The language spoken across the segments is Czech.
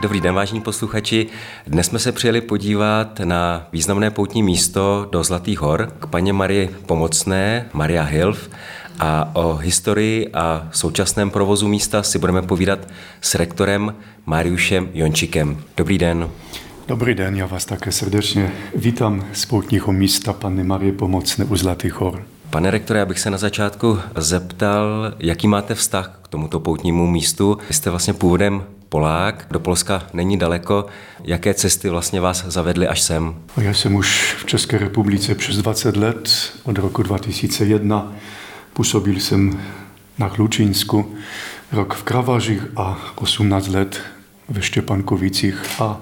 Dobrý den, vážení posluchači. Dnes jsme se přijeli podívat na významné poutní místo do Zlatých hor k paně Marie Pomocné, Maria Hilf, a o historii a současném provozu místa si budeme povídat s rektorem Mariušem Jončikem. Dobrý den. Dobrý den, já vás také srdečně vítám z poutního místa Panny Marie Pomocné u Zlatých hor. Pane rektore, abych se na začátku zeptal, jaký máte vztah k tomuto poutnímu místu. Vy jste vlastně původem Polák, do Polska není daleko. Jaké cesty vlastně vás zavedly až sem? Já jsem už v České republice přes 20 let, od roku 2001. Působil jsem na Hlučínsku, rok v Kravařích a 18 let ve Štěpankovicích a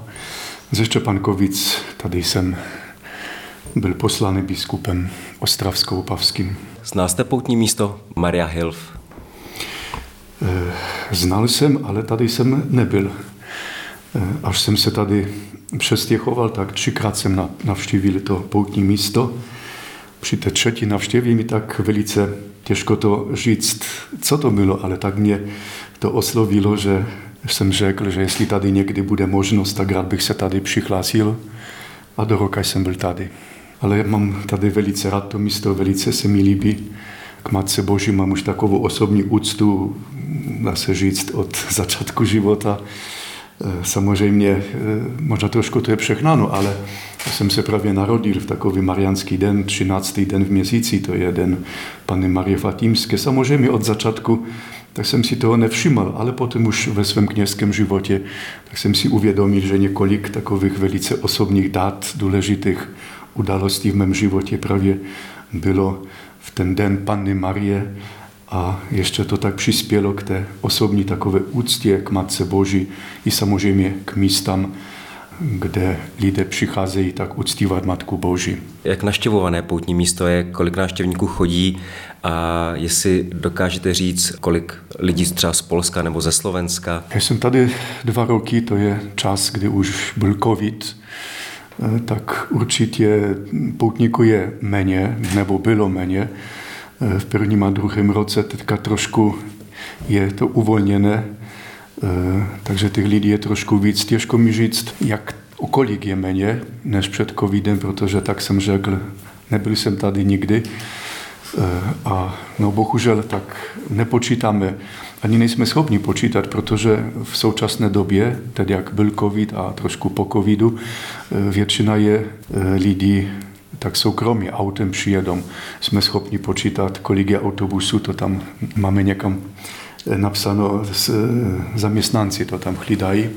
ze Štěpankovic tady jsem byl poslaný biskupem Ostravskou-Pavským. Zná jste poutní místo Maria Hilf? Eh, znal jsem, ale tady jsem nebyl. Eh, až jsem se tady přestěhoval, tak třikrát jsem navštívil to poutní místo. Při té třetí navštěvě mi tak velice těžko to říct, co to bylo, ale tak mě to oslovilo, že jsem řekl, že jestli tady někdy bude možnost, tak rád bych se tady přihlásil. A do roka jsem byl tady. Ale mám tady velice rád to místo, velice se mi líbí. K Matce Boží mám už takovou osobní úctu, dá se říct, od začátku života. E, samozřejmě, e, možná trošku to je přechnáno, ale jsem se právě narodil v takový mariánský den, 13. den v měsíci, to je den Panny Marie Fatímské. Samozřejmě od začátku tak jsem si toho nevšiml, ale potom už ve svém kněžském životě tak jsem si uvědomil, že několik takových velice osobních dát, důležitých událostí v mém životě právě bylo v ten den Panny Marie a ještě to tak přispělo k té osobní takové úctě k Matce Boží i samozřejmě k místám, kde lidé přicházejí tak uctívat Matku Boží. Jak naštěvované poutní místo je, kolik návštěvníků chodí a jestli dokážete říct, kolik lidí třeba z Polska nebo ze Slovenska? Já jsem tady dva roky, to je čas, kdy už byl covid, eh, tak určitě poutníků je méně, nebo bylo méně. Eh, v prvním a druhém roce teďka trošku je to uvolněné, eh, takže těch lidí je trošku víc. Těžko mi říct, jak o kolik je méně než před covidem, protože tak jsem řekl, nebyl jsem tady nikdy. Eh, a no bohužel tak nepočítáme, ani nejsme schopni počítat, protože v současné době, tedy jak byl covid a trošku po covidu, většina je lidí tak soukromě autem přijedou. Jsme schopni počítat, kolik je autobusů, to tam máme někam eh, napsáno, eh, zaměstnanci to tam hlídají.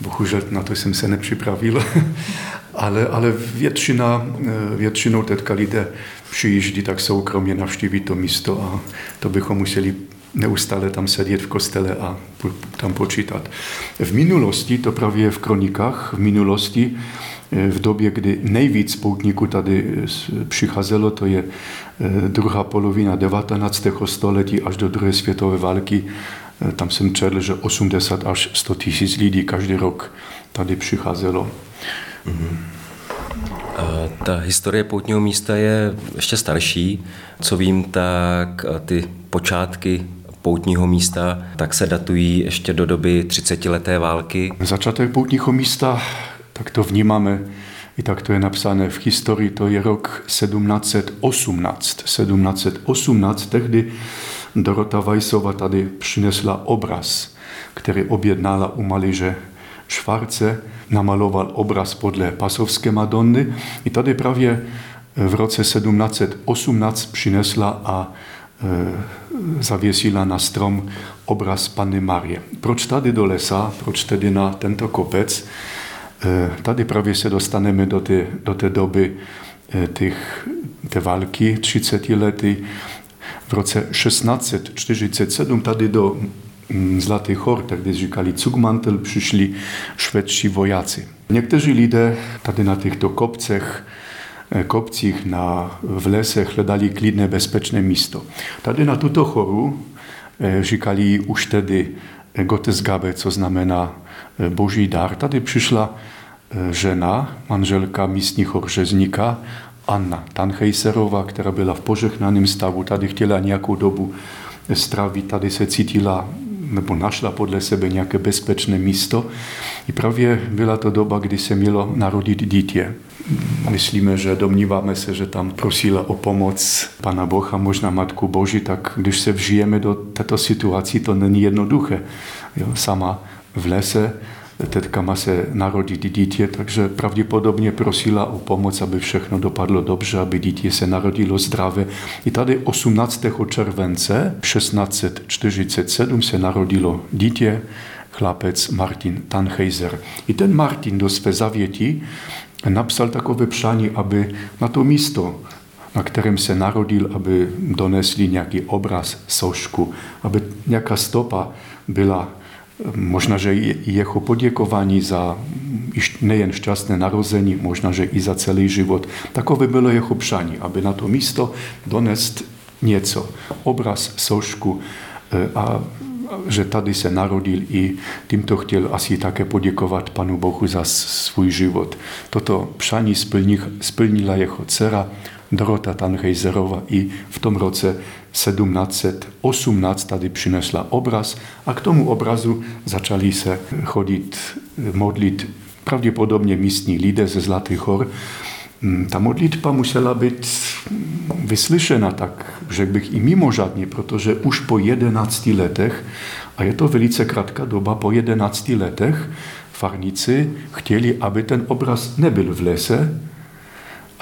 Bohužel na to jsem se nepřipravil, ale, ale většina, eh, většinou teďka lidé přijíždí tak soukromě navštívit to místo a to bychom museli neustále tam sedět v kostele a tam počítat. V minulosti, to právě v kronikách, v minulosti v době, kdy nejvíc poutníků tady přicházelo, to je druhá polovina 19. století až do druhé světové války, tam jsem četl, že 80 až 100 tisíc lidí každý rok tady přicházelo. Mm-hmm. Ta historie poutního místa je ještě starší. Co vím, tak ty počátky poutního místa tak se datují ještě do doby 30 leté války. Začátek poutního místa tak to vnímáme, i tak to je napsané v historii, to je rok 1718. 1718 tehdy Dorota Vajsova tady přinesla obraz, který objednala u maliže Švarce, namaloval obraz podle pasovské Madonny i tady právě v roce 1718 přinesla a e, zavěsila na strom obraz Panny Marie. Proč tady do lesa, proč tedy na tento kopec? E, tady právě se dostaneme do té, do té doby e, těch, té války 30 lety. V roce 1647 tady do mm, Zlatých hor, tak kde říkali Cugmantel, přišli švédští vojáci. Někteří lidé tady na těchto kopcech e, kopcích na, v lese hledali klidné, bezpečné místo. Tady na tuto choru říkali už tedy Gottesgabe, co znamená boží dar. Tady přišla žena, manželka místního řezníka, Anna Tanhejserová, která byla v požehnaném stavu, tady chtěla nějakou dobu stravit, tady se cítila nebo našla podle sebe nějaké bezpečné místo. I právě byla to doba, kdy se mělo narodit dítě. Myslíme, že domníváme se, že tam prosila o pomoc Pana Boha, možná Matku Boží, tak když se vžijeme do této situaci, to není jednoduché. Jo, sama v lese tetka má se narodit dítě, takže pravděpodobně prosila o pomoc, aby všechno dopadlo dobře, aby dítě se narodilo zdravé. I tady 18. července 1647 se narodilo dítě, chlapec Martin Tannheiser. I ten Martin do své zavěti napsal takové přání, aby na to místo, na kterém se narodil, aby donesli nějaký obraz, sošku, aby nějaká stopa byla Možná, že jeho poděkování za nejen šťastné narození, možná, že i za celý život. Takové bylo jeho přání, aby na to místo donést něco, obraz, sošku e, a že tady se narodil i tímto chtěl asi také poděkovat Panu Bohu za svůj život. Toto přání splnila jeho dcera Dorota Tannheiserova i v tom roce 1718 tady přinesla obraz a k tomu obrazu začali se chodit, modlit pravděpodobně místní lidé ze Zlatých hor. Mm, ta modlitba musela být vyslyšena tak, řekl bych, i mimořádně, protože už po 11 letech, a je to velice krátká doba, po 11 letech farníci chtěli, aby ten obraz nebyl v lese,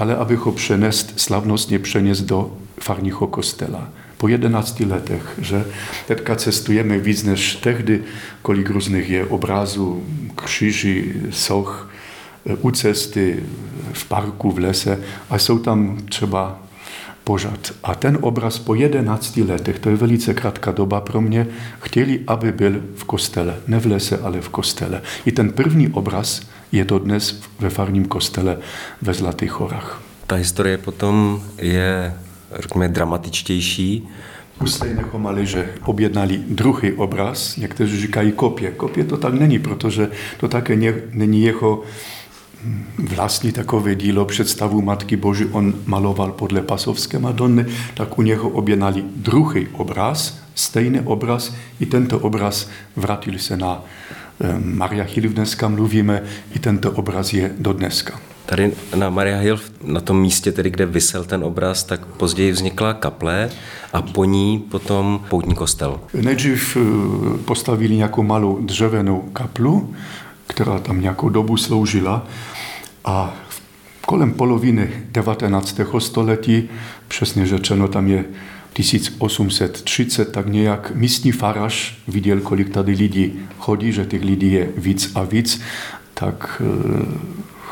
ale aby ho přenést, slavnostně přenést do farního kostela. Po 11 letech, že teďka cestujeme víc než tehdy, kolik různých je obrazů, kříži, soch, u cesty, v parku, v lese a jsou tam třeba pořad. A ten obraz po 11 letech, to je velice krátká doba pro mě, chtěli, aby byl v kostele. Ne v lese, ale v kostele. I ten první obraz je to dnes ve farním kostele ve Zlatých horách. Ta historie potom je, řekněme, dramatičtější. U stejného mali, že objednali druhý obraz, někteří říkají kopie. Kopie to tak není, protože to také nie, není jeho vlastní takové dílo představu Matky Boží on maloval podle Pasovské Madony, tak u něho objednali druhý obraz, stejný obraz, i tento obraz vrátil se na eh, Maria Hill dneska mluvíme, i tento obraz je do dneska. Tady na Maria Hill, na tom místě, tedy, kde vysel ten obraz, tak později vznikla kaple a po ní potom poutní kostel. Nejdřív eh, postavili nějakou malou dřevěnou kaplu, která tam nějakou dobu sloužila a kolem poloviny 19. století, přesně řečeno tam je 1830, tak nějak místní faraž viděl, kolik tady lidí chodí, že těch lidí je víc a víc, tak e,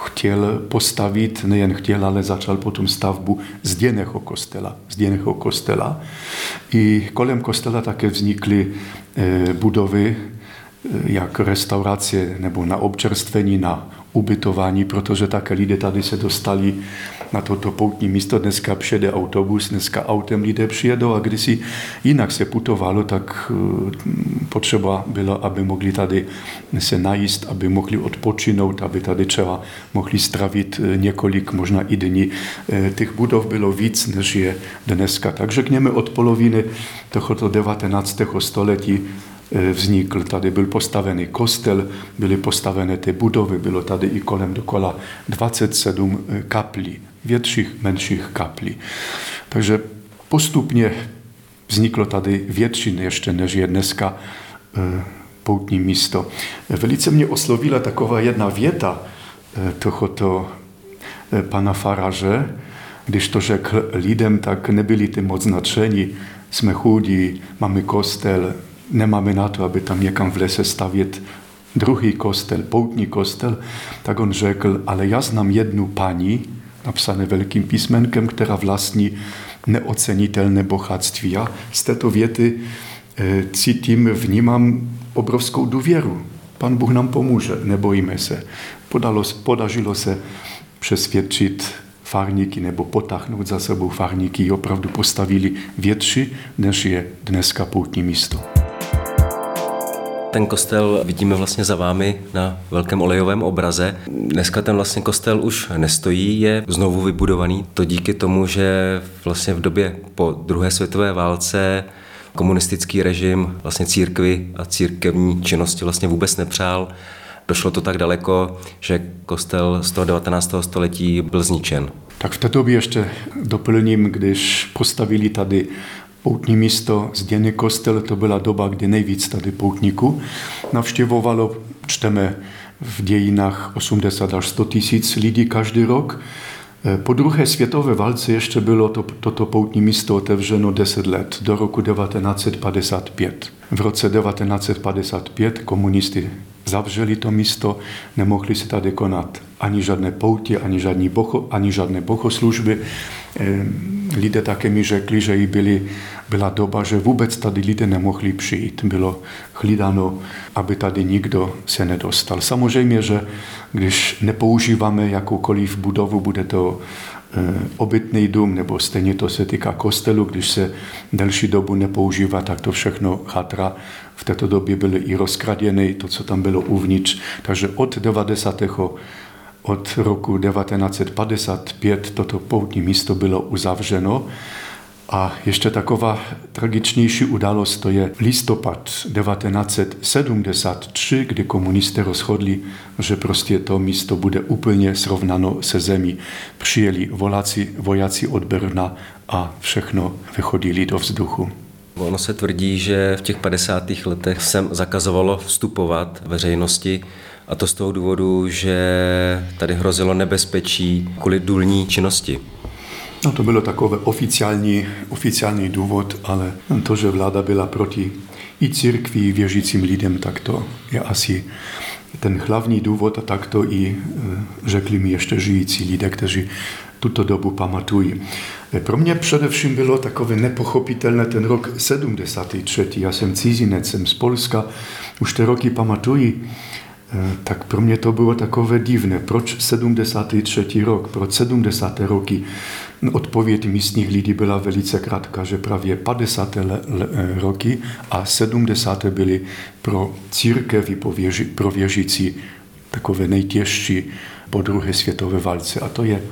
chtěl postavit, nejen chtěl, ale začal potom stavbu zděného kostela. Zděného kostela. I kolem kostela také vznikly e, budovy, jak restaurace nebo na občerstvení, na ubytování, protože také lidé tady se dostali na toto poutní místo. Dneska přijede autobus, dneska autem lidé přijedou a kdysi jinak se putovalo, tak eh, potřeba bylo, aby mohli tady se najíst, aby mohli odpočinout, aby tady třeba mohli stravit eh, několik, možná i dní. Eh, těch budov bylo víc, než je dneska. Tak řekněme od poloviny tohoto 19. století vznikl. Tady byl postavený kostel, byly postavené ty budovy, bylo tady i kolem dokola 27 e, kaplí, větších, menších kaplí. Takže postupně vzniklo tady větší ještě, než je dneska e, poutní místo. Velice mě oslovila taková jedna věta tohoto pana Faraže, když to řekl lidem, tak nebyli ty moc nadšení. Jsme chudí, máme kostel, nemáme na to, aby tam někam v lese stavět druhý kostel, poutní kostel, tak on řekl, ale já znám jednu paní, napsané velkým písmenkem, která vlastní neocenitelné bohatství. Já z této věty e, cítím, vnímám obrovskou důvěru. Pan Bůh nám pomůže, nebojíme se. Podalo, podařilo se přesvědčit farníky nebo potáhnout za sebou farníky, opravdu postavili větší, než je dneska poutní místo. Ten kostel vidíme vlastně za vámi na velkém olejovém obraze. Dneska ten vlastně kostel už nestojí, je znovu vybudovaný. To díky tomu, že vlastně v době po druhé světové válce komunistický režim vlastně církvy a církevní činnosti vlastně vůbec nepřál. Došlo to tak daleko, že kostel z toho 19. století byl zničen. Tak v té době ještě doplním, když postavili tady poutní místo, zděný kostel, to byla doba, kdy nejvíc tady poutníků navštěvovalo, čteme v dějinách 80 až 100 tisíc lidí každý rok. Po druhé světové válce ještě bylo to, toto poutní místo otevřeno 10 let, do roku 1955. V roce 1955 komunisti zavřeli to místo, nemohli se tady konat ani žádné poutě, ani, žádný boho, ani žádné bohoslužby. Lidé také mi řekli, že i byli, byla doba, že vůbec tady lidé nemohli přijít. Bylo hlídáno, aby tady nikdo se nedostal. Samozřejmě, že když nepoužíváme jakoukoliv budovu, bude to obytný dům, nebo stejně to se týká kostelu, když se delší dobu nepoužívá, tak to všechno chatra. V této době byly i rozkraděny, to, co tam bylo uvnitř. Takže od 90. od roku 1955 toto poutní místo bylo uzavřeno a ještě taková tragičnější událost to je listopad 1973, kdy komunisté rozhodli, že prostě to místo bude úplně srovnáno se zemí. Přijeli voláci, vojáci od Brna a všechno vychodili do vzduchu. Ono se tvrdí, že v těch 50. letech se zakazovalo vstupovat veřejnosti a to z toho důvodu, že tady hrozilo nebezpečí kvůli důlní činnosti. No to bylo takové oficiální, oficiální důvod, ale to, že vláda byla proti i církvi, i věřícím lidem, tak to je asi ten hlavní důvod a tak to i řekli mi ještě žijící lidé, kteří tuto dobu pamatují. Pro mě především bylo takové nepochopitelné ten rok 73. Já jsem cizinec, jsem z Polska, už ty roky pamatuji, tak pro mě to bylo takové divné. Proč 73. rok, proč 70. roky? Odpověď místních lidí byla velice krátká, že právě 50. Le, le, roky a 70. byly pro církev i pro věřící takové nejtěžší po druhé světové válce. A to je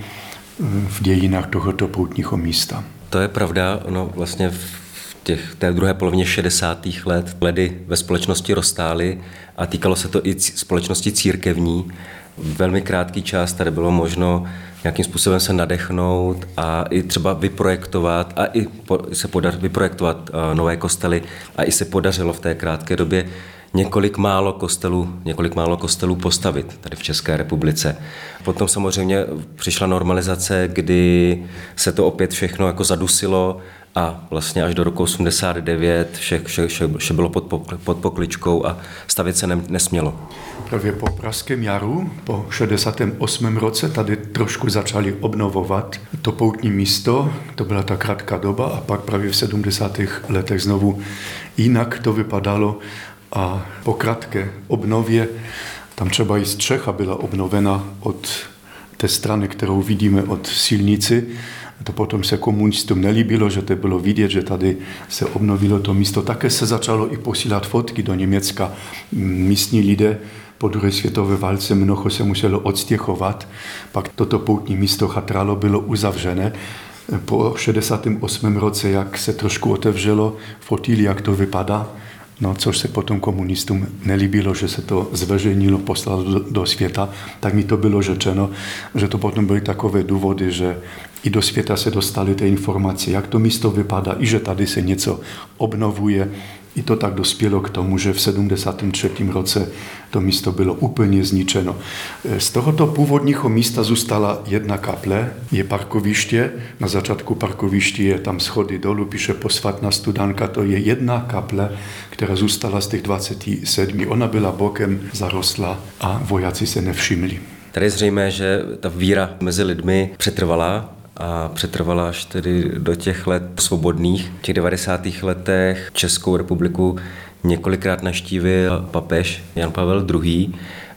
v dějinách tohoto poutního místa. To je pravda, no vlastně v těch, té druhé polovině 60. let ledy ve společnosti rozstály a týkalo se to i společnosti církevní. Velmi krátký čas tady bylo možno nějakým způsobem se nadechnout a i třeba vyprojektovat a i se podař, vyprojektovat nové kostely a i se podařilo v té krátké době několik málo kostelů, několik málo kostelů postavit tady v České republice. Potom samozřejmě přišla normalizace, kdy se to opět všechno jako zadusilo a vlastně až do roku 89 vše, vše, vše, vše bylo pod, pod pokličkou a stavět se ne, nesmělo. Právě po Pražském jaru, po 68. roce, tady trošku začali obnovovat to poutní místo, to byla ta krátká doba a pak právě v 70. letech znovu jinak to vypadalo a po krátké obnově, tam třeba i střecha byla obnovena od té strany, kterou vidíme od silnici, to potom se komunistům nelíbilo, že to bylo vidět, že tady se obnovilo to místo. Také se začalo i posílat fotky do Německa. Místní lidé po druhé světové válce mnoho se muselo odstěchovat. Pak toto poutní místo chatralo, bylo uzavřené. Po 68. roce, jak se trošku otevřelo, fotili, jak to vypadá, No, což se potom komunistům nelíbilo, že se to zveřejnilo, poslalo do, do světa, tak mi to bylo řečeno, že to potom byly takové důvody, že i do světa se dostaly ty informace, jak to místo vypadá, i že tady se něco obnovuje. I to tak dospělo k tomu, že v 73. roce to místo bylo úplně zničeno. Z tohoto původního místa zůstala jedna kaple, je parkoviště, na začátku parkoviště je tam schody dolů, píše posvatná studanka, to je jedna kaple, která zůstala z těch 27. Ona byla bokem zarostla a vojáci se nevšimli. Tady je zřejmé, že ta víra mezi lidmi přetrvala a přetrvala až tedy do těch let svobodných. V těch 90. letech Českou republiku několikrát naštívil papež Jan Pavel II.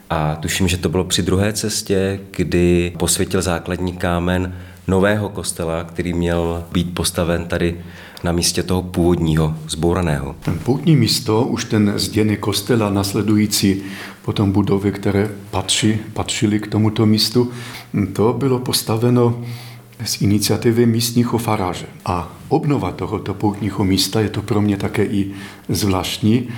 A tuším, že to bylo při druhé cestě, kdy posvětil základní kámen nového kostela, který měl být postaven tady na místě toho původního, zbouraného. Ten původní místo, už ten zděný kostela nasledující potom budovy, které patří, patřily k tomuto místu, to bylo postaveno z inicjatywy místního faráře. A obnova tohoto poutního místa, je to pro mě také i zvláštní,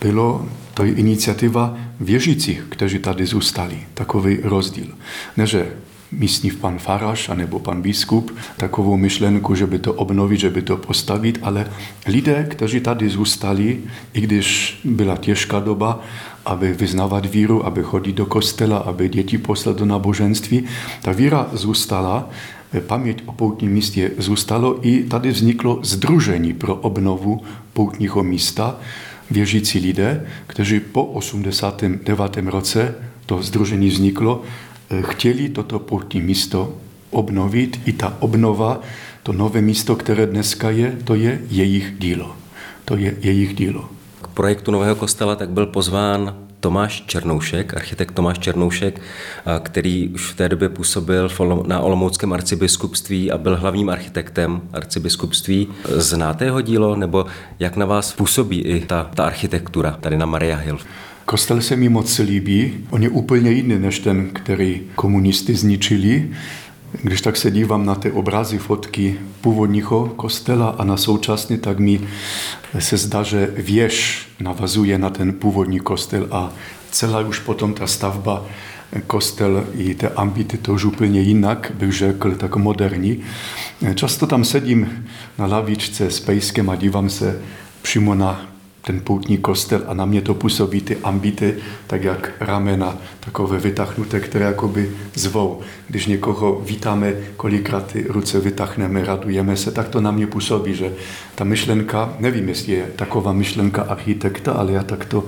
bylo to inicjatywa wierzycich, którzy tady zůstali. Takový rozdíl. Ne, že místní pan farář anebo pan biskup takovou myšlenku, že by to obnovit, že by to postavit, ale lidé, kteří tady zůstali, i když byla těžká doba, aby vyznávat víru, aby chodit do kostela, aby děti poslat do náboženství, ta víra zůstala, paměť o poutním místě zůstalo i tady vzniklo združení pro obnovu poutního místa, věřící lidé, kteří po 89. roce to združení vzniklo, chtěli toto poutní místo obnovit. I ta obnova, to nové místo, které dneska je, to je jejich dílo. To je jejich dílo. K projektu Nového kostela tak byl pozván Tomáš Černoušek, architekt Tomáš Černoušek, který už v té době působil na Olomouckém arcibiskupství a byl hlavním architektem arcibiskupství. Znáte jeho dílo, nebo jak na vás působí i ta, ta architektura tady na Maria Hill? Kostel se mi moc líbí. On je úplně jiný než ten, který komunisty zničili. Když tak se dívám na ty obrazy, fotky původního kostela a na současný, tak mi se zdá, že věž navazuje na ten původní kostel a celá už potom ta stavba kostel i te ambity to úplně jinak, bych řekl, tak moderní. Často tam sedím na lavičce s pejskem a dívám se přímo na ten poutní kostel a na mě to působí ty ambity, tak jak ramena takové vytahnuté, které jakoby zvou. Když někoho vítáme, kolikrát ty ruce vytáhneme, radujeme se, tak to na mě působí, že ta myšlenka, nevím, jestli je taková myšlenka architekta, ale já tak to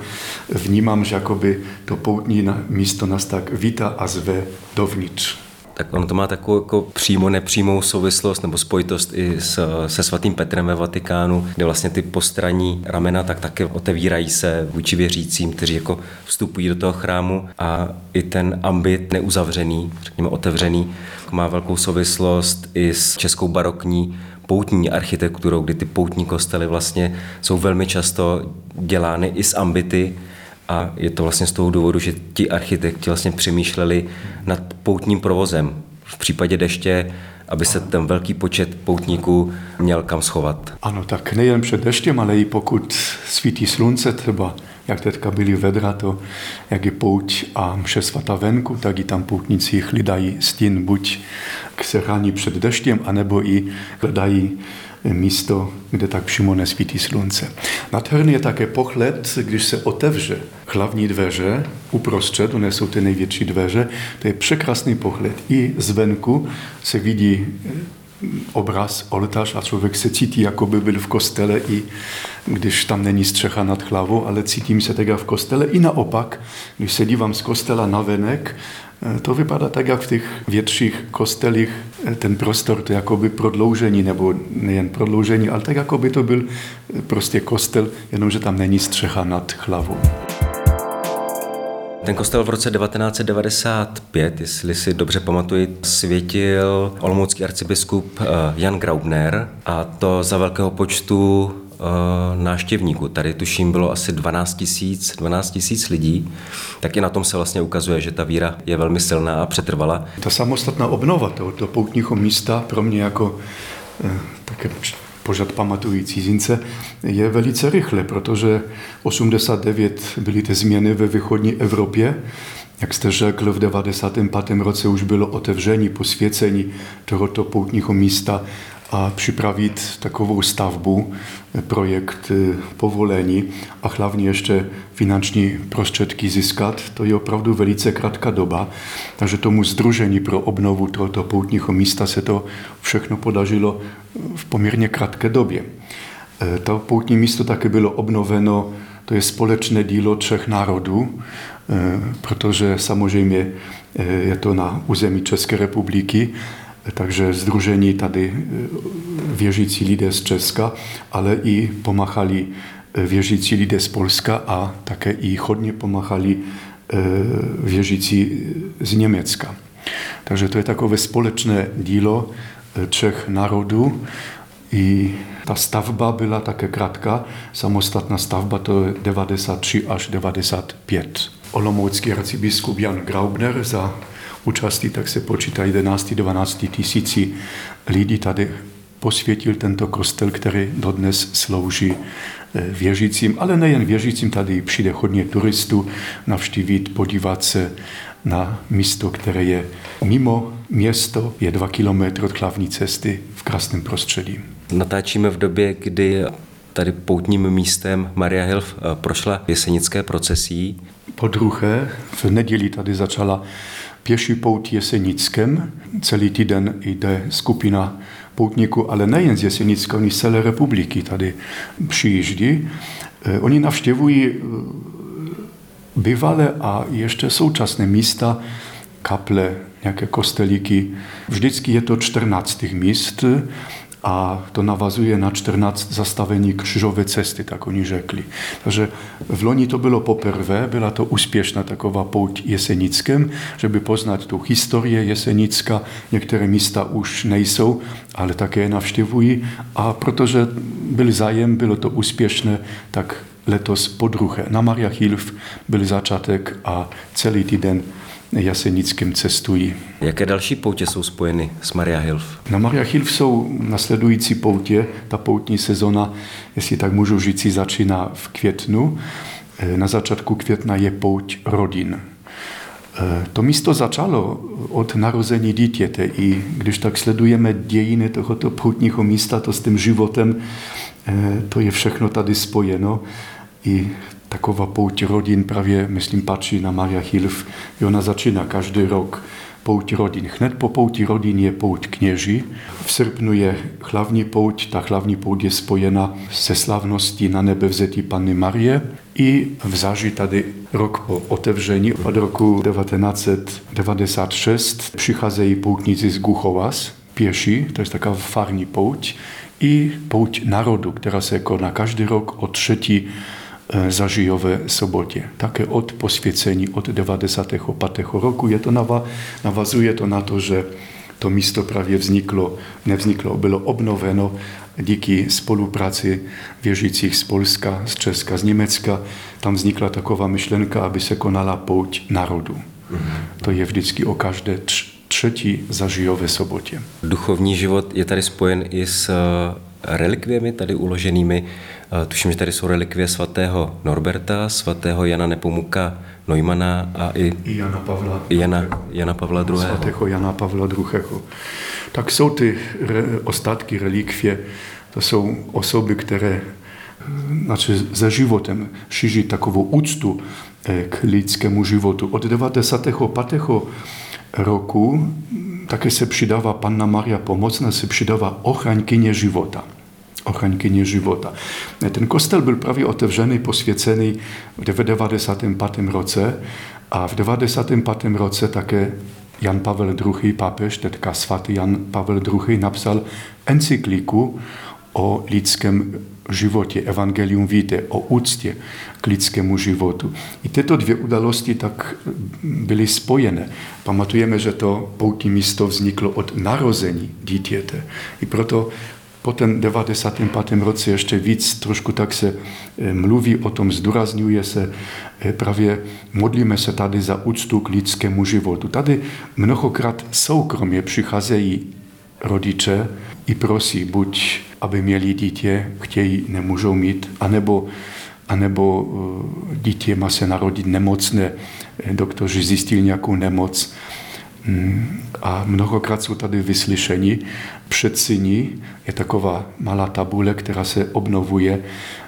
vnímám, že jakoby to poutní místo nás tak vítá a zve dovnitř tak ono to má takovou jako přímo nepřímou souvislost nebo spojitost i s, se svatým Petrem ve Vatikánu, kde vlastně ty postranní ramena tak také otevírají se vůči věřícím, kteří jako vstupují do toho chrámu. A i ten ambit neuzavřený, řekněme otevřený, má velkou souvislost i s českou barokní poutní architekturou, kdy ty poutní kostely vlastně jsou velmi často dělány i z ambity, a je to vlastně z toho důvodu, že ti architekti vlastně přemýšleli nad poutním provozem. V případě deště, aby se ten velký počet poutníků měl kam schovat. Ano, tak nejen před deštěm, ale i pokud svítí slunce, třeba jak teďka byly vedra, to jak je pouť a mše svatá venku, tak i tam poutníci hledají stín, buď k se chrání před deštěm, anebo i hledají místo, kde tak přímo nesvítí slunce. Nádherný je také pohled, když se otevře hlavní dveře uprostřed, one jsou ty největší dveře, to je překrásný pohled. I zvenku se vidí obraz, oltář a člověk se cítí, jako by byl v kostele, i když tam není střecha nad hlavou, ale cítím se tak v kostele. I naopak, když se dívám z kostela na venek, to vypadá tak, jak v těch větších kostelích eh, ten prostor, to jakoby prodloužení, nebo nejen prodloužení, ale tak, jako by to byl eh, prostě kostel, jenomže tam není střecha nad hlavou. Ten kostel v roce 1995, jestli si dobře pamatuji, světil olomoucký arcibiskup Jan Graubner a to za velkého počtu Eh, návštěvníků. Tady tuším bylo asi 12 tisíc 12 tisíc lidí, tak i na tom se vlastně ukazuje, že ta víra je velmi silná a přetrvala. Ta samostatná obnova tohoto poutního místa pro mě jako eh, také pořád pamatují cizince, je velice rychle, protože 89 byly ty změny ve východní Evropě. Jak jste řekl, v 95. roce už bylo otevření, posvěcení tohoto poutního místa a připravit takovou stavbu, projekt e, povolení a hlavně ještě finanční prostředky získat, to je opravdu velice krátká doba. Takže tomu združení pro obnovu tohoto poutního místa se to všechno podařilo v poměrně krátké době. E, to poutní místo také bylo obnoveno, to je společné dílo třech národů, e, protože samozřejmě je to na území České republiky, takže združení tady e, věřící lidé z Česka, ale i pomáhali e, věřící lidé z Polska a také i chodně pomáhali e, věřící z Německa. Takže to je takové společné dílo třech národů. I ta stavba byla také krátká, samostatná stavba to je 93 až 95. Olomoucký arcibiskup Jan Graubner za účastí, tak se počítá 11-12 tisíci lidí tady posvětil tento kostel, který dodnes slouží eh, věřícím, ale nejen věřícím, tady přijde hodně turistů navštívit, podívat se na místo, které je mimo město, je dva kilometry od hlavní cesty v krásném prostředí. Natáčíme v době, kdy tady poutním místem Maria Hilf eh, prošla jesenické procesí. Po druhé, v neděli tady začala pěší pout Jesenickem. Celý týden jde skupina poutníků, ale nejen z Jesenicka, oni z celé republiky tady přijíždí. Eh, oni navštěvují eh, bývalé a ještě současné místa, kaple, nějaké kostelíky. Vždycky je to 14 míst a to navazuje na 14 zastavení křižové cesty, tak oni řekli. Takže v loni to bylo poprvé, byla to úspěšná taková pouť Jesenickem, żeby poznat tu historię Jesenicka. Některé místa už nejsou, ale také je navštěvují a protože byl zájem, bylo to úspěšné, tak letos po druhé. Na Maria Hilf byl začátek a celý týden Jasenickým cestují. Jaké další poutě jsou spojeny s Maria Hilf? Na Maria Hilf jsou nasledující poutě. Ta poutní sezona, jestli tak můžu říci, začíná v květnu. E, na začátku května je pouť rodin. E, to místo začalo od narození dítěte i když tak sledujeme dějiny tohoto poutního místa, to s tím životem, e, to je všechno tady spojeno. I taková pouť rodin právě, myslím, patří na Maria Hilf. I ona začíná každý rok pouť rodin. Hned po pouti rodin je pouť kněží. V srpnu je hlavní pouť. Ta hlavní pouť je spojena se slavností na nebe vzetí Panny Marie. I v září tady rok po otevření od roku 1996 přicházejí poutníci z Guchovas, pěší, to je taková farní pouť, i pouť národu, která se koná každý rok o třetí E, zažijové sobotě. Také od posvěcení od 95. roku. Je to nava, navazuje to na to, že to místo právě vzniklo, nevzniklo, bylo obnoveno díky spolupráci věřících z Polska, z Česka, z Německa. Tam vznikla taková myšlenka, aby se konala pouť národu. Mm-hmm. To je vždycky o každé třetí zažijové sobotě. Duchovní život je tady spojen i s e, relikviemi tady uloženými Tuším, že tady jsou relikvie svatého Norberta, svatého Jana Nepomuka Neumana a i, I Jana Pavla, Jana, Jana Pavla II. Svatého Jana Pavla II. Tak jsou ty re, ostatky relikvie, to jsou osoby, které znaczy ze životem šíří takovou úctu e, k lidskému životu. Od 95. roku také se přidává Panna Maria Pomocná, se přidává ochraňkyně života ochraňkyně života. Ten kostel byl právě otevřený, posvěcený v 95. roce a v 95. roce také Jan Pavel II. papež, teďka svatý Jan Pavel II. napsal encykliku o lidském životě, Evangelium Vitae, o úctě k lidskému životu. I tyto dvě události tak byly spojené. Pamatujeme, že to poutní místo vzniklo od narození dítěte. I proto po ten 95. roce ještě víc trošku tak se eh, mluví o tom, zdůrazňuje se, eh, právě modlíme se tady za úctu k lidskému životu. Tady mnohokrát soukromě přicházejí rodiče i prosí, buď aby měli dítě, chtějí, nemůžou mít, anebo, anebo eh, dítě má se narodit nemocné, doktoři zjistili nějakou nemoc, mm, a mnohokrát jsou tady vyslyšeni. Před syní je taková malá tabule, která se obnovuje.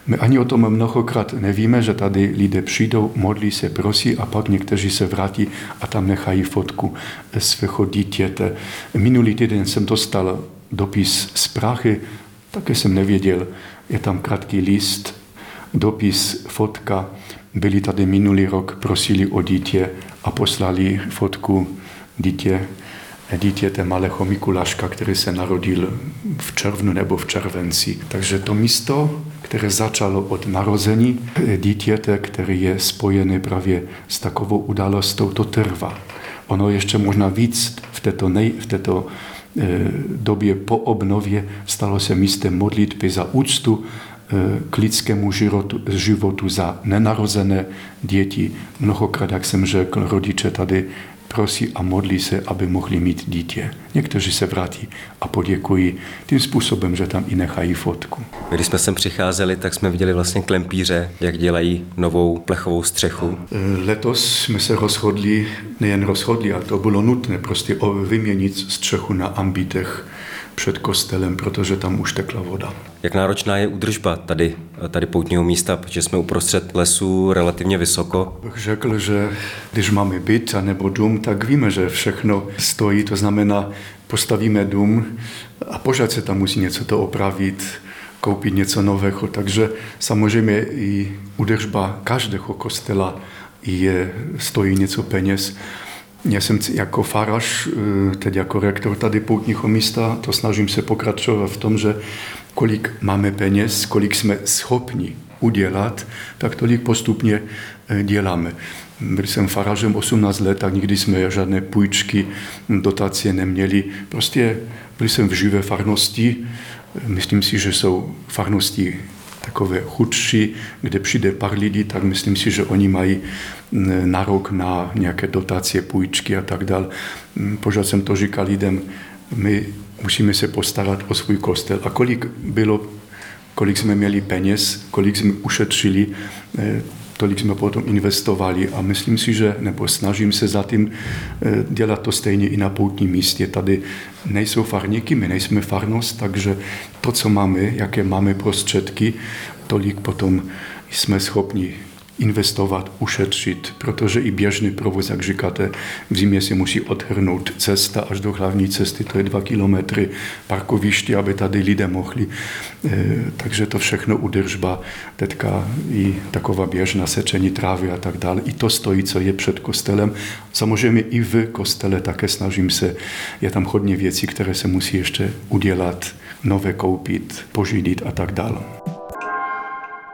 My ani o tom mnohokrát nevíme, že tady lidé přijdou, modlí se, prosí a pak někteří se vrátí a tam nechají fotku svého dítěte. Minulý týden jsem dostal dopis z Prachy, také jsem nevěděl, je tam krátký list, dopis, fotka. Byli tady minulý rok, prosili o dítě a poslali fotku dítě dítěte malého Mikuláška, který se narodil v červnu nebo v červenci. Takže to místo, které začalo od narození dítěte, který je spojený právě s takovou událostou, to trvá. Ono ještě možná víc v této, nej, v této e, době po obnově stalo se místem modlitby za úctu e, k lidskému životu, životu za nenarozené děti. Mnohokrát, jak jsem řekl, rodiče tady prosí a modlí se, aby mohli mít dítě. Někteří se vrátí a poděkují tím způsobem, že tam i nechají fotku. Když jsme sem přicházeli, tak jsme viděli vlastně klempíře, jak dělají novou plechovou střechu. Letos jsme se rozhodli, nejen rozhodli, ale to bylo nutné prostě vyměnit střechu na ambitech před kostelem, protože tam už tekla voda. Jak náročná je údržba tady, tady poutního místa, protože jsme uprostřed lesů relativně vysoko? Bych řekl, že když máme byt nebo dům, tak víme, že všechno stojí, to znamená, postavíme dům a pořád se tam musí něco to opravit, koupit něco nového, takže samozřejmě i údržba každého kostela je, stojí něco peněz. Já jsem jako farář, eh, teď jako rektor tady poutního místa, to snažím se pokračovat v tom, že kolik máme peněz, kolik jsme schopni udělat, tak tolik postupně eh, děláme. Byl jsem farářem 18 let a nikdy jsme žádné půjčky, dotace neměli. Prostě byl jsem v živé farnosti. Myslím si, že jsou farnosti takové chudší, kde přijde pár lidí, tak myslím si, že oni mají nárok na nějaké dotace, půjčky a tak dále. Pořád jsem to říkal lidem, my musíme se postarat o svůj kostel. A kolik bylo, kolik jsme měli peněz, kolik jsme ušetřili, tolik jsme potom investovali a myslím si, že, nebo snažím se zatím dělat to stejně i na poutním místě. Tady nejsou farníky, my nejsme farnost, takže to, co máme, jaké máme prostředky, tolik potom jsme schopni investovat, ušetřit, protože i běžný provoz, jak říkáte, v zimě si musí odhrnout cesta až do hlavní cesty, to je dva kilometry parkoviště, aby tady lidé mohli. Takže to všechno udržba, teďka i taková běžná sečení trávy a tak dále. I to stojí, co je před kostelem. Samozřejmě i v kostele také snažím se, je tam hodně věcí, které se musí ještě udělat, nové koupit, požídit a tak dále.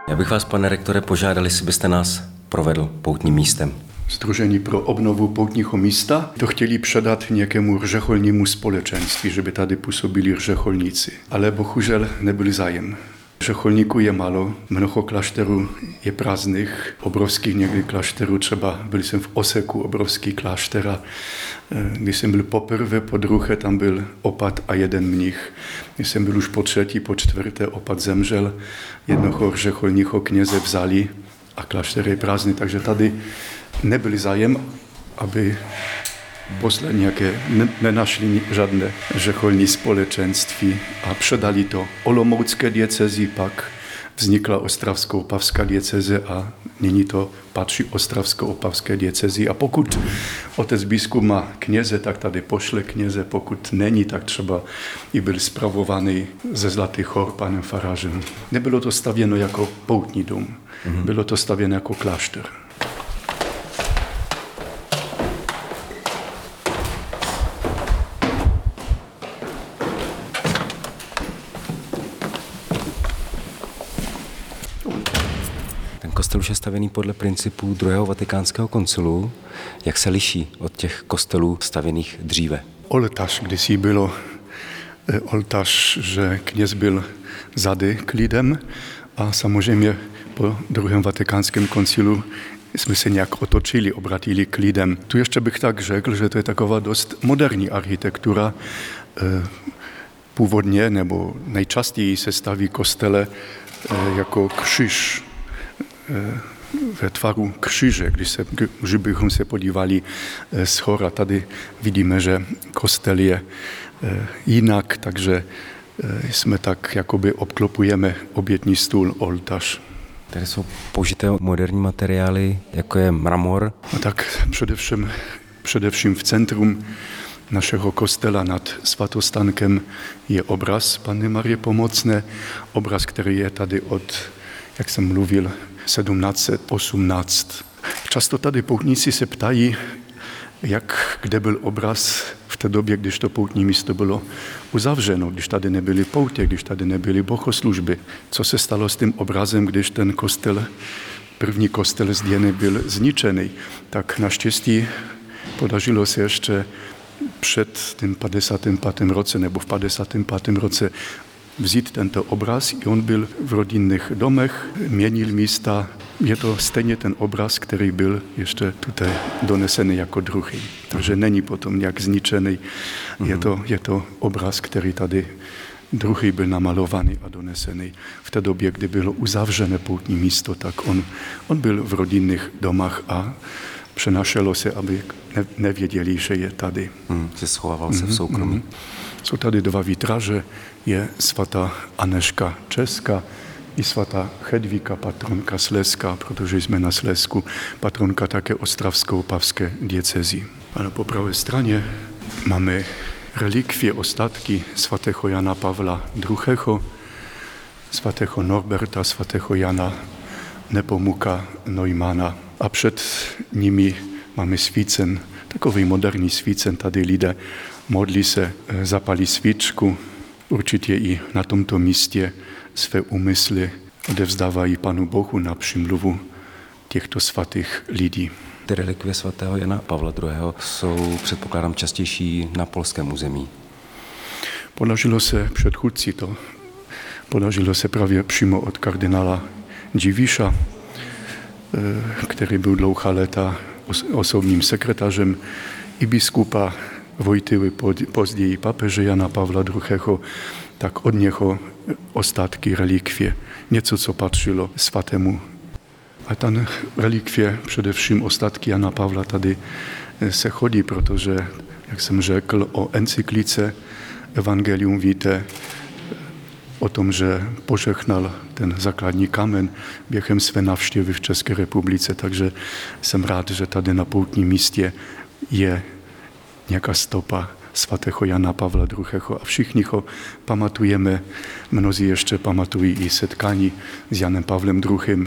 Já bych vás, pane rektore, požádal, jestli byste nás provedl poutním místem. Združení pro obnovu poutního místa to chtěli předat nějakému řecholnímu společenství, že by tady působili řecholníci. Ale bohužel nebyl zájem. Řecholníků je málo, mnoho klášterů je prázdných, obrovských někdy klášterů, třeba byl jsem v Oseku, obrovský klášter a když jsem byl poprvé, po druhé, tam byl opat a jeden mnich. Když jsem byl už po třetí, po čtvrté, opat zemřel, jednoho řecholního kněze vzali a klášter je prázdný, takže tady nebyl zájem, aby posle nějaké nenašli žádné řecholní společenství a předali to Olomoucké diecezi, pak vznikla Ostravsko-Opavská dieceze a nyní to patří Ostravsko-Opavské diecezi. A pokud otec biskup má kněze, tak tady pošle kněze, pokud není, tak třeba i byl spravovaný ze Zlatých chor panem farářem. Nebylo to stavěno jako poutní dům, mm-hmm. bylo to stavěno jako klášter. Už je stavěný podle principů druhého vatikánského koncilu. Jak se liší od těch kostelů stavěných dříve? Oltář kdysi bylo oltář, že kněz byl zady k lidem a samozřejmě po druhém vatikánském koncilu jsme se nějak otočili, obratili k lidem. Tu ještě bych tak řekl, že to je taková dost moderní architektura. Původně nebo nejčastěji se staví kostele jako křiž ve tvaru kříže, když, se, když bychom se podívali z hora, tady vidíme, že kostel je jinak, takže jsme tak, jakoby obklopujeme obětní stůl, oltář. Tady jsou použité moderní materiály, jako je mramor. No tak především, především v centrum našeho kostela nad svatostankem je obraz Panny Marie Pomocné, obraz, který je tady od, jak jsem mluvil, 1718. Často tady poutníci se ptají, jak, kde byl obraz v té době, když to poutní místo bylo uzavřeno, když tady nebyly poutě, když tady nebyly bohoslužby. Co se stalo s tím obrazem, když ten kostel, první kostel z Děny byl zničený, tak naštěstí podařilo se ještě před tím 55. roce nebo v 55. roce vzít tento obraz i on byl v rodinných domech, měnil místa. Je to stejně ten obraz, který byl ještě tutaj donesený jako druhý. Takže není potom nějak zničený. Je to, je to obraz, který tady druhý byl namalovaný a donesený. V té době, kdy bylo uzavřené poutní místo, tak on, on byl v rodinných domách a přenašelo se, aby ne, nevěděli, že je tady. Hmm, se schoval se v soukromí. Mm, Jsou tady dva vitraže, je svatá Aneška Česká i svatá Hedvíka, patronka Slezská, protože jsme na Slezsku, patronka také Ostravskou pavské diecezí. A po pravé straně máme relikwie, ostatki svatého Jana Pawła II, svatého Norberta, svatého Jana Nepomuka Neumana, a przed nimi mamy swicen, takový moderní svícen, tady lidé modlí se, zapalí svíčku, určitě i na tomto místě své úmysly odevzdávají Panu Bohu na přimluvu těchto svatých lidí. Ty relikvie svatého Jana Pavla II. jsou, předpokládám, častější na polském území. Podařilo se předchůdci to, podařilo se právě přímo od kardinála Dziwisza, který byl dlouhá léta osobním sekretářem i biskupa Wojtyły, později papeže Jana Pawła II, tak od něho ostatky relikwie, něco, co patřilo svatému. A ten relikwie, především ostatky Jana Pawła tady se chodí, protože, jak jsem řekl, o encyklice Evangelium Vitae o tom, že požehnal ten základní kamen během své návštěvy v České republice, takže jsem rád, že tady na poutním místě je nějaká stopa svatého Jana Pavla II. A všichni ho pamatujeme, mnozí ještě pamatují i setkání s Janem Pavlem II.,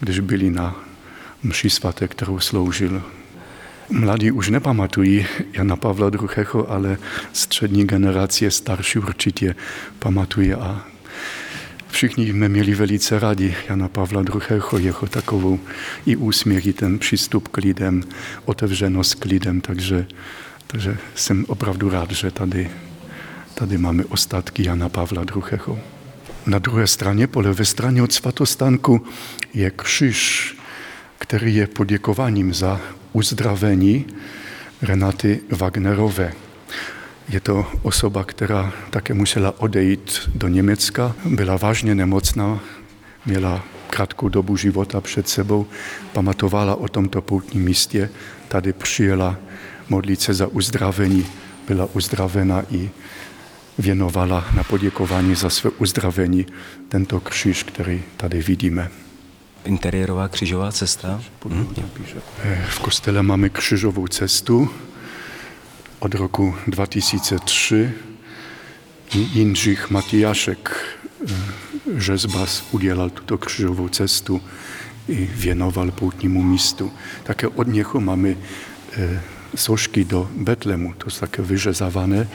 když byli na mši svaté, kterou sloužil. Mladí už nepamatují Jana Pavla II., ale střední generace starší určitě pamatuje a všichni jsme měli velice rádi Jana Pavla II., jeho takovou i úsměch, i ten přístup k lidem, otevřenost k lidem, takže, takže jsem opravdu rád, že tady, tady máme ostatky Jana Pavla II. Na druhé straně, po levé straně od svatostánku, je křiž, který je poděkováním za uzdravení Renaty Wagnerové. Je to osoba, která také musela odejít do Německa, byla vážně nemocná, měla krátkou dobu života před sebou, pamatovala o tomto poutním místě, tady přijela modlit se za uzdravení, byla uzdravena i věnovala na poděkování za své uzdravení tento kříž, který tady vidíme. Interiérová křižová cesta? Hmm. V kostele máme křižovou cestu od roku 2003. Jindřich Matyjaszek, rzezbas, udělal tuto křižovou cestu i věnoval poutnímu místu. Také od něho máme sošky do Betlemu, to jsou také vyřezávané,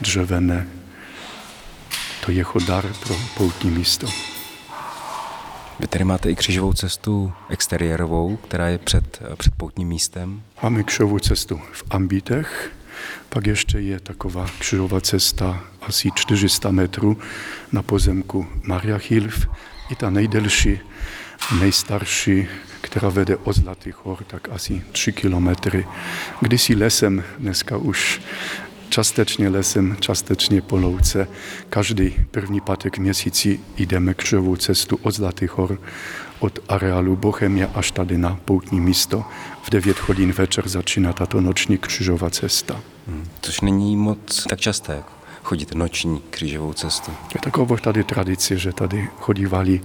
dřevěné. To je jeho dar pro poutní místo. Vy tady máte i křižovou cestu exteriérovou, která je před, před poutním místem. Máme křižovou cestu v Ambitech, pak ještě je taková křižová cesta asi 400 metrů na pozemku Maria Hilf. I ta nejdelší, nejstarší, která vede od Zlatých hor, tak asi 3 kilometry. Kdysi lesem, dneska už částečně lesem, částečně po louce. Každý první pátek měsíci jdeme křižovou cestu od Zlatých hor, od areálu Bohemia až tady na poutní místo. V 9 hodin večer začíná tato noční křižová cesta. Hmm, což není moc tak časté, chodit noční křižovou cestu. Je taková tady tradice, že tady chodívali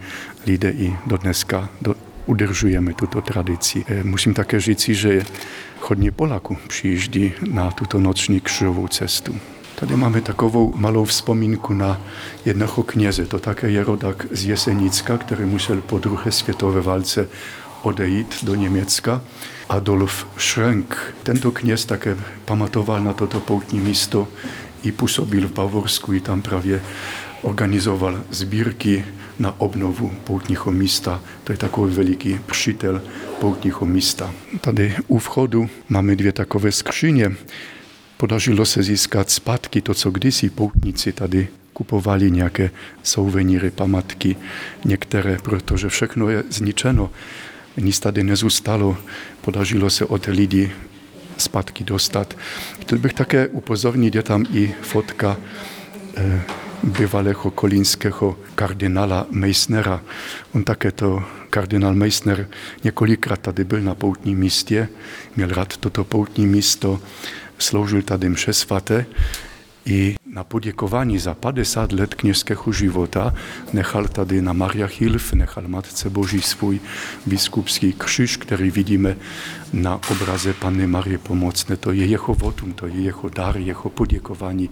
lidé i do dneska, do, udržujeme tuto tradici. Musím také říci, že hodně Poláků přijíždí na tuto noční křižovou cestu. Tady máme takovou malou vzpomínku na jednoho kněze, to také je rodak z Jesenicka, který musel po druhé světové válce odejít do Německa. Adolf Schrenk. Tento kněz také pamatoval na toto poutní místo i působil v Bavorsku, i tam právě organizoval sbírky na obnovu poutního místa. To je takový veliký přítel poutního místa. Tady u vchodu máme dvě takové skříně. Podařilo se získat zpátky to, co kdysi poutníci tady kupowali nějaké souveniry, památky, některé, protože všechno je zničeno. Nic tady nezůstalo, podařilo se od lidí zpátky dostat. Chtěl bych také upozornit, je tam i fotka eh, bývalého kolínského kardinála Meissnera. On také to, kardinál Meissner, několikrát tady byl na poutním místě, měl rád toto poutní místo, sloužil tady mše svaté i na poděkování za 50 let kněžského života nechal tady na Maria Hilf, nechal Matce Boží svůj biskupský křiž, který vidíme na obraze Panny Marie Pomocné. To je jeho votum, to je jeho dar, jeho poděkování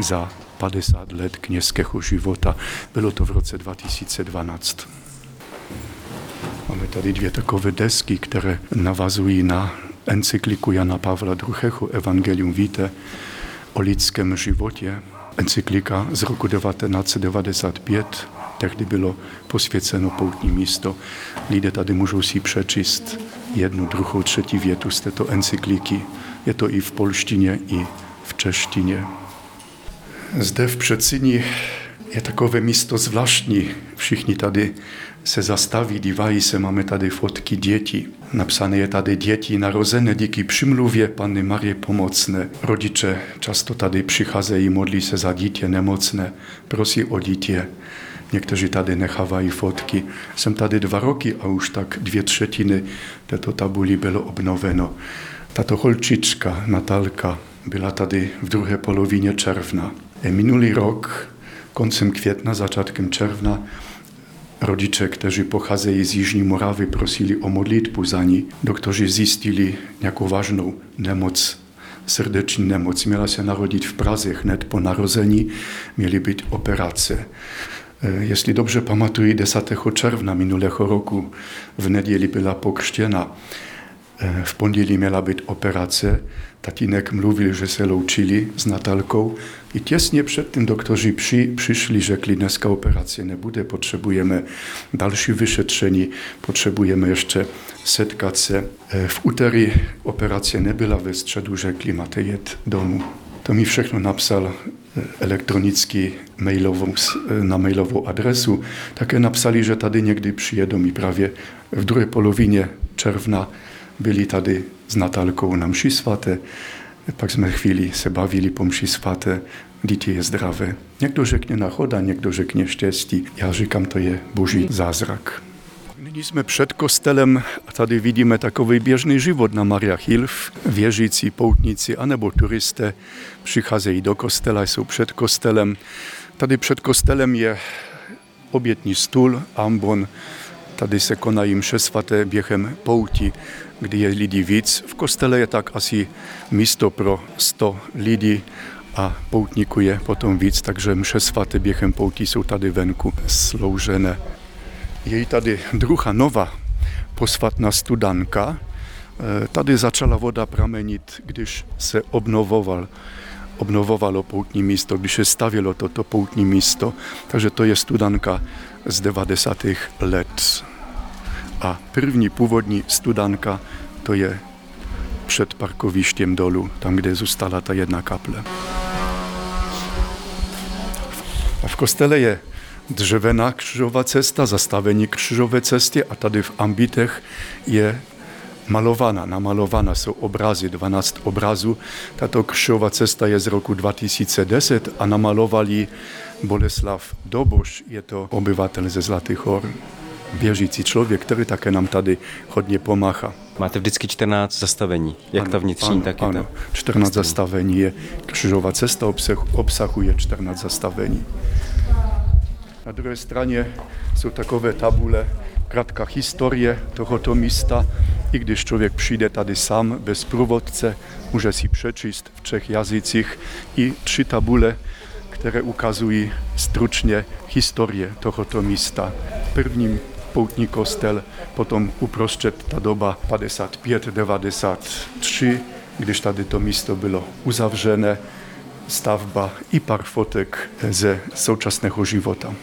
za 50 let kněžského života. Bylo to v roce 2012. Máme tady dvě takové desky, které navazují na encykliku Jana Pavla II. Evangelium Vitae o lidském životě. Encyklika z roku 1995, tehdy bylo posvěceno poutní místo. Lidé tady můžou si přečíst jednu, druhou, třetí větu z této encykliky. Je to i v polštině, i v češtině. Zde v Přecini je takové místo zvláštní. Všichni tady se zastaví, dívají se, máme tady fotky dětí. Napsané je tady děti narozené díky přimluvě Panny Marie Pomocné. Rodiče často tady přicházejí, modlí se za dítě nemocné, prosí o dítě. Někteří tady nechávají fotky. Jsem tady dva roky a už tak dvě třetiny této tabuli bylo obnoveno. Tato holčička, Natálka, byla tady v druhé polovině června. Minulý rok, koncem května, začátkem června, Rodiče, kteří pocházejí z Jižní Moravy, prosili o modlitbu za ní. Doktoři zjistili nějakou vážnou nemoc, srdeční nemoc. Měla se narodit v Praze hned po narození, měly být operace. Jestli dobře pamatuji, 10. června minulého roku v neděli byla pokřtěna. V pondělí měla být operace. Tatínek mluvil, že se loučili s Natalkou i těsně před tím doktoři při, přišli, řekli, dneska operace nebude, potřebujeme další vyšetření, potřebujeme ještě setkat se. V úterý operace nebyla, ve středu řekli, máte jet domů. To mi všechno napsal elektronicky mailovou, na mailovou adresu. Také napsali, že tady někdy přijedou mi právě v druhé polovině června byli tady s Natálkou na mši svaté, pak jsme chvíli se bavili po mši svaté, dítě je zdravé. Někdo řekne nachoda, někdo řekne štěstí. Já říkám, to je boží zázrak. Nyní jsme před kostelem a tady vidíme takový běžný život na Maria Hilf. Věřící, poutníci anebo turisté přicházejí do kostela, jsou před kostelem. Tady před kostelem je obětní stůl, ambon, Tady se konají mše svaté během pouti, kdy je lidí víc. V kostele je tak asi místo pro 100 lidí a poutníků je potom víc, takže mše svaté během pouti jsou tady venku sloužené. Je tady druhá nová posvatná studanka. E, tady začala voda pramenit, když se obnovoval obnovovalo poutní místo, když se stavilo toto poutní místo. Takže to je studanka z 90. let. A první původní studanka to je před parkovištěm dolu, tam, kde zůstala ta jedna kaple. A v kostele je dřevěná křižová cesta, zastavení křižové cesty a tady v ambitech je malowana, namalowana jsou obrazy, 12 obrazů. Tato křižová cesta je z roku 2010 a namalovali Boleslav Doboš, je to obyvatel ze Zlatých hor věřící člověk, který také nám tady hodně pomáhá. Máte vždycky 14 zastavení, jak ano, ta vnitřní, ano, tak i ano. 14 zastavení je, křižová cesta obsahuje 14 zastavení. Na druhé straně jsou takové tabule, krátká historie tohoto místa. I když člověk přijde tady sám, bez průvodce, může si přečíst v třech jazycích i tři tabule, které ukazují stručně historie tohoto místa. Prvním poutní kostel, potom uprostřed ta doba 55-93, když tady to místo bylo uzavřené, stavba i pár fotek ze současného života.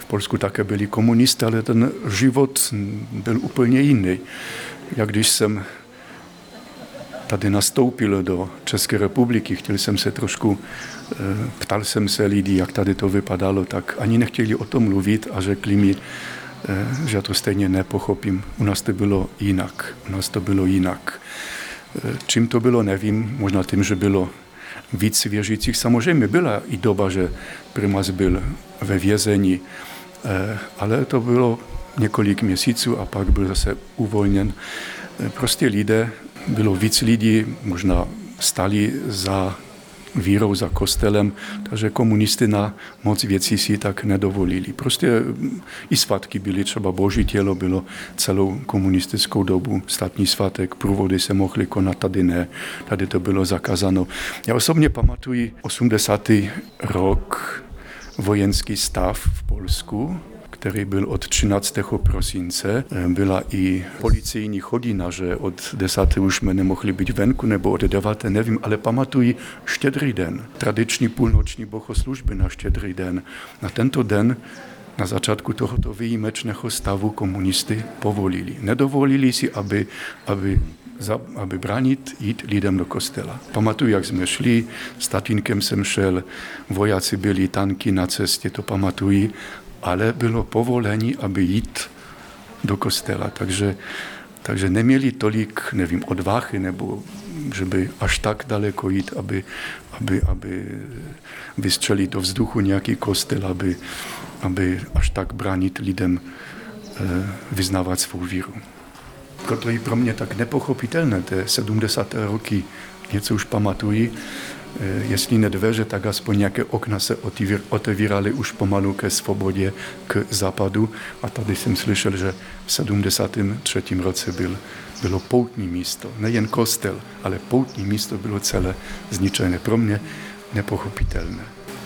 V Polsku také byli komunisté, ale ten život byl úplně jiný. Jak když jsem tady nastoupil do České republiky, chtěl jsem se trošku, eh, ptal jsem se lidí, jak tady to vypadalo, tak ani nechtěli o tom mluvit a řekli mi, eh, že já to stejně nepochopím. U nás to bylo jinak. U nás to bylo jinak. Eh, čím to bylo, nevím. Možná tím, že bylo víc věřících. Samozřejmě byla i doba, že primas byl ve vězení, ale to bylo několik měsíců a pak byl zase uvolněn. Prostě lidé bylo víc lidí, možná stali za vírou, za kostelem, takže komunisty na moc věcí si tak nedovolili. Prostě i svatky byly, třeba boží tělo bylo celou komunistickou dobu, státní svatek, průvody se mohly konat, tady ne, tady to bylo zakázáno. Já osobně pamatuji 80. rok vojenský stav v Polsku, který byl od 13. prosince. Byla i policijní chodina, že od 10. už jsme nemohli být venku, nebo od 9. nevím, ale pamatuji štědrý den, tradiční půlnoční bohoslužby na štědrý den. Na tento den na začátku tohoto výjimečného stavu komunisty povolili. Nedovolili si, aby, aby, za, aby bránit jít lidem do kostela. Pamatuju, jak jsme šli, s tatínkem jsem šel, vojáci byli, tanky na cestě, to pamatuji ale bylo povolení, aby jít do kostela. Takže, takže neměli tolik, nevím, odvahy, nebo že by až tak daleko jít, aby, aby, aby vystřelit do vzduchu nějaký kostel, aby, aby až tak bránit lidem eh, vyznávat svou víru. Proto je pro mě tak nepochopitelné, té 70. roky něco už pamatují, Eh, jestli ne dveře, tak aspoň nějaké okna se otevíraly už pomalu ke svobodě, k západu. A tady jsem slyšel, že v 73. roce byl, bylo poutní místo. Nejen kostel, ale poutní místo bylo celé zničené. Pro mě nepochopitelné.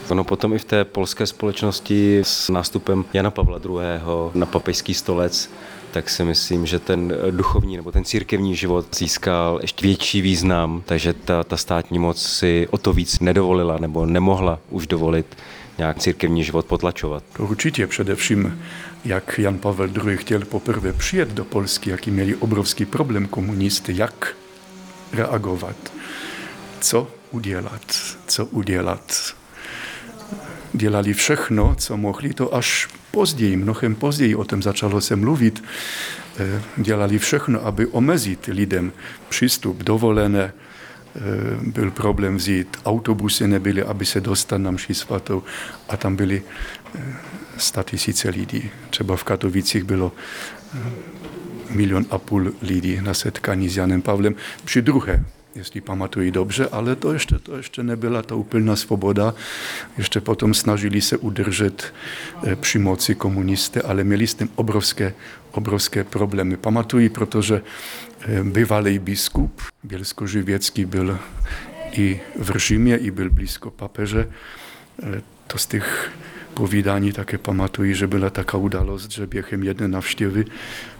Ono potom i v té polské společnosti s nástupem Jana Pavla II. na papežský stolec tak si myslím, že ten duchovní nebo ten církevní život získal ještě větší význam, takže ta, ta státní moc si o to víc nedovolila nebo nemohla už dovolit nějak církevní život potlačovat. To určitě především, jak Jan Pavel II. chtěl poprvé přijet do Polsky, jaký měli obrovský problém komunisty, jak reagovat, co udělat, co udělat. Dělali všechno, co mohli, to až později, mnohem později o tom začalo se mluvit, e, dělali všechno, aby omezit lidem přístup, dovolené, e, byl problém vzít, autobusy nebyly, aby se dostat na mši svatou. A tam byly e, tisíce lidí. Třeba v Katovicích bylo milion a půl lidí na setkání s Janem Pavlem. Při druhé jestli pamatuji dobře, ale to ještě, to ještě nebyla ta úplná svoboda. Ještě potom snažili se udržet eh, při moci komunisty, ale měli s tím obrovské, obrovské problémy. Pamatuji, protože eh, bývalý biskup Bielsko-Živěcký byl i v Římě, i byl blízko papeže. Eh, to z těch povídání také pamatuji, že byla taká událost, že během jedné navštěvy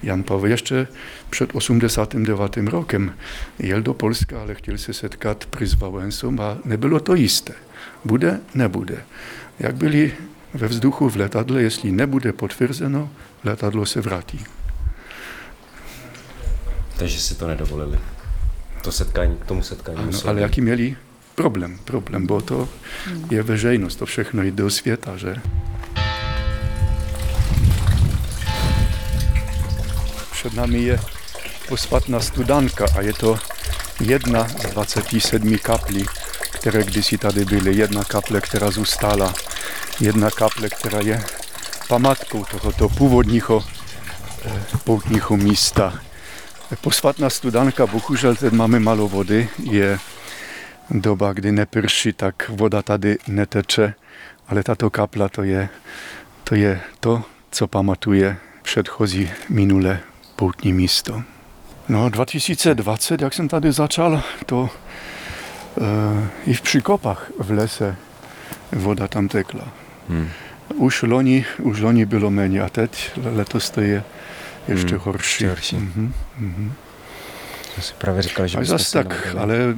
Jan Pavel ještě před 89. rokem jel do Polska, ale chtěl se setkat s Wałęsą a nebylo to jisté. Bude, nebude. Jak byli ve vzduchu v letadle, jestli nebude potvrzeno, letadlo se vrátí. Takže si to nedovolili. To setkání, k tomu setkání. Ano, ale jaký měli problém, problém, bo to je veřejnost, to všechno jde do světa, že? Před nami je posvatná studanka a je to jedna z 27 kaplí, které kdysi tady byly. Jedna kaple, která zůstala. Jedna kaple, která je památkou tohoto původního eh, poutního místa. Posvatná studanka, bohužel teď máme malo vody, je doba, kdy neprší, tak voda tady neteče, ale tato kapla to je to, je to co pamatuje předchozí minulé poutní místo. No 2020, jak jsem tady začal, to e, i v Přikopach v lese voda tam tekla. Hmm. Už loni, už loni bylo méně a teď letos to je ještě hmm. horší. horší. Mm-hmm. Mm-hmm. Jsem si právě říkal, že bychom tak, nabili. ale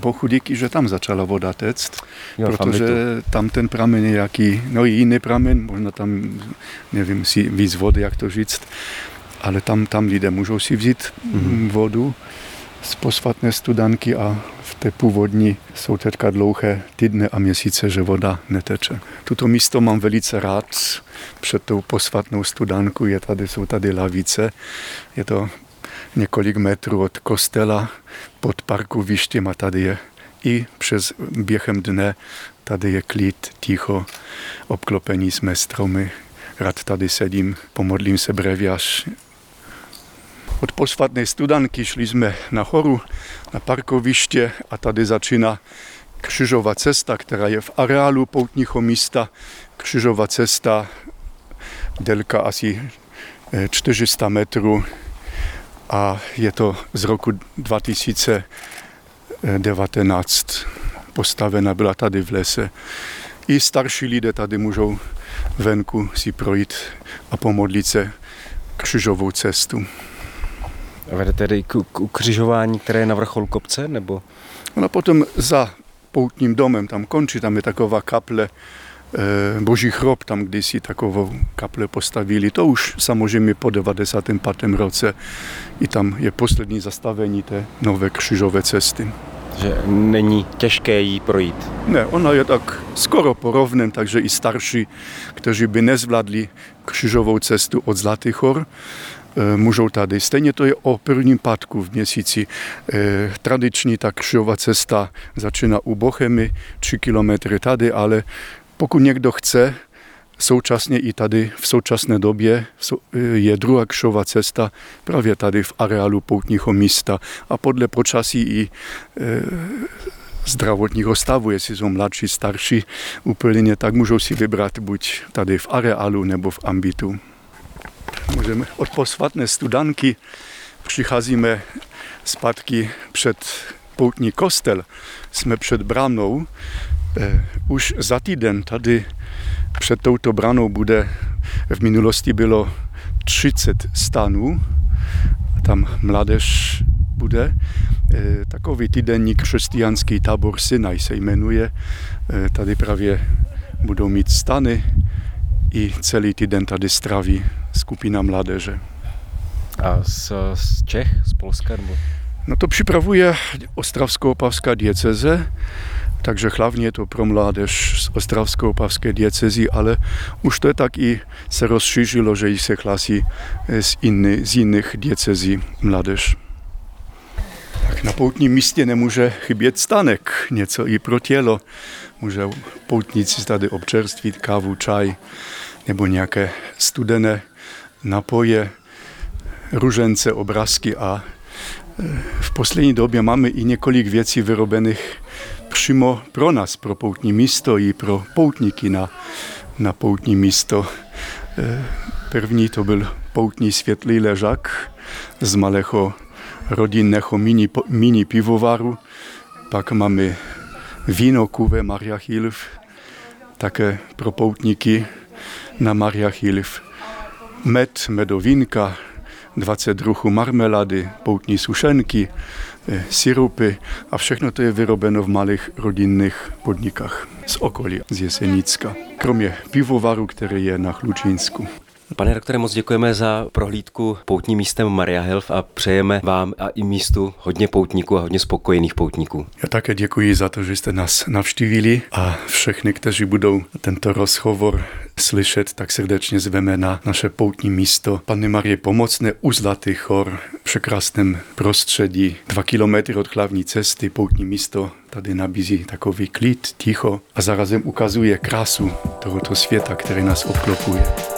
bohu díky, že tam začala voda tect, jo, protože tam ten pramen je jaký, no i jiný pramen, možná tam, nevím, si víc vody, jak to říct, ale tam, tam lidé můžou si vzít mm-hmm. vodu z posvatné studanky a v té původní jsou teďka dlouhé týdny a měsíce, že voda neteče. Tuto místo mám velice rád. Před tou posvatnou studanku je tady, jsou tady lavice. Je to několik metrů od kostela pod parkovištěm a tady je i přes během dne tady je klid, ticho, obklopení jsme stromy. Rád tady sedím, pomodlím se breviař. Od posvatné studanky šli jsme nahoru na parkoviště a tady začíná křižová cesta, která je v areálu poutního místa. Křižová cesta, délka asi 400 metrů a je to z roku 2019 postavena, byla tady v lese. I starší lidé tady můžou venku si projít a pomodlit se křižovou cestu. Vede tedy k, k ukřižování, které je na vrcholu kopce, nebo? No potom za poutním domem, tam končí, tam je taková kaple, Boží chrob, tam kdysi takovou kaple postavili. To už samozřejmě po 95. roce i tam je poslední zastavení té nové křižové cesty. Že není těžké jí projít. Ne, ona je tak skoro porovnem, takže i starší, kteří by nezvládli křižovou cestu od Zlatých hor, můžou tady. Stejně to je o prvním pátku v měsíci. Tradiční ta křižová cesta začíná u Bochemy, 3 kilometry tady, ale pokud někdo chce, současně i tady v současné době je druhá křižová cesta právě tady v areálu poutního místa a podle počasí i zdravotního stavu, jestli jsou mladší, starší úplně, tak můžou si vybrat buď tady v areálu nebo v ambitu. Můžeme od posvatné studanky přicházíme zpátky před poutní kostel. Jsme před branou. Eh, už za týden tady před touto branou bude, v minulosti bylo 30 stanů. Tam mládež bude. Eh, takový týdenní křesťanský tábor Synaj se jmenuje. Eh, tady právě budou mít stany i celý týden tady straví skupina mládeže. A z, z Čech, z Polska? Nebo? No to připravuje Ostravsko-Opavská dieceze, takže hlavně to pro mládež z Ostravsko-Opavské diecezy, ale už to tak i se rozšířilo, že se hlasí z, inny, z jiných diecezí mládež. Tak na poutním místě nemůže chybět stanek, něco i pro tělo. Může poutníci tady občerstvit kávu, čaj nebo nějaké studené napoje, ružence, obrázky a v poslední době máme i několik věcí vyrobených přímo pro nás, pro poutní místo i pro poutníky na, na poutní místo. První to byl poutní světlý ležák z malého rodinného mini, mini pivovaru. Pak máme víno kuve Maria Hilf, také pro poutníky na Maria Hilf. Med, medowinka, 20 druhů marmelady, poutní sušenky, syrupy a všechno to je vyrobeno v malých rodinných podnikách z okolí, z Jesenicka. Kromě pivovaru, který je na Chlučínsku. Pane doktore, moc děkujeme za prohlídku poutním místem Maria Hilf a přejeme vám a i místu hodně poutníků a hodně spokojených poutníků. Já také děkuji za to, že jste nás navštívili a všechny, kteří budou tento rozhovor slyšet, tak srdečně zveme na naše poutní místo Panny Marie Pomocné u Zlatých hor v překrásném prostředí. Dva kilometry od hlavní cesty poutní místo tady nabízí takový klid, ticho a zarazem ukazuje krásu tohoto světa, který nás obklopuje.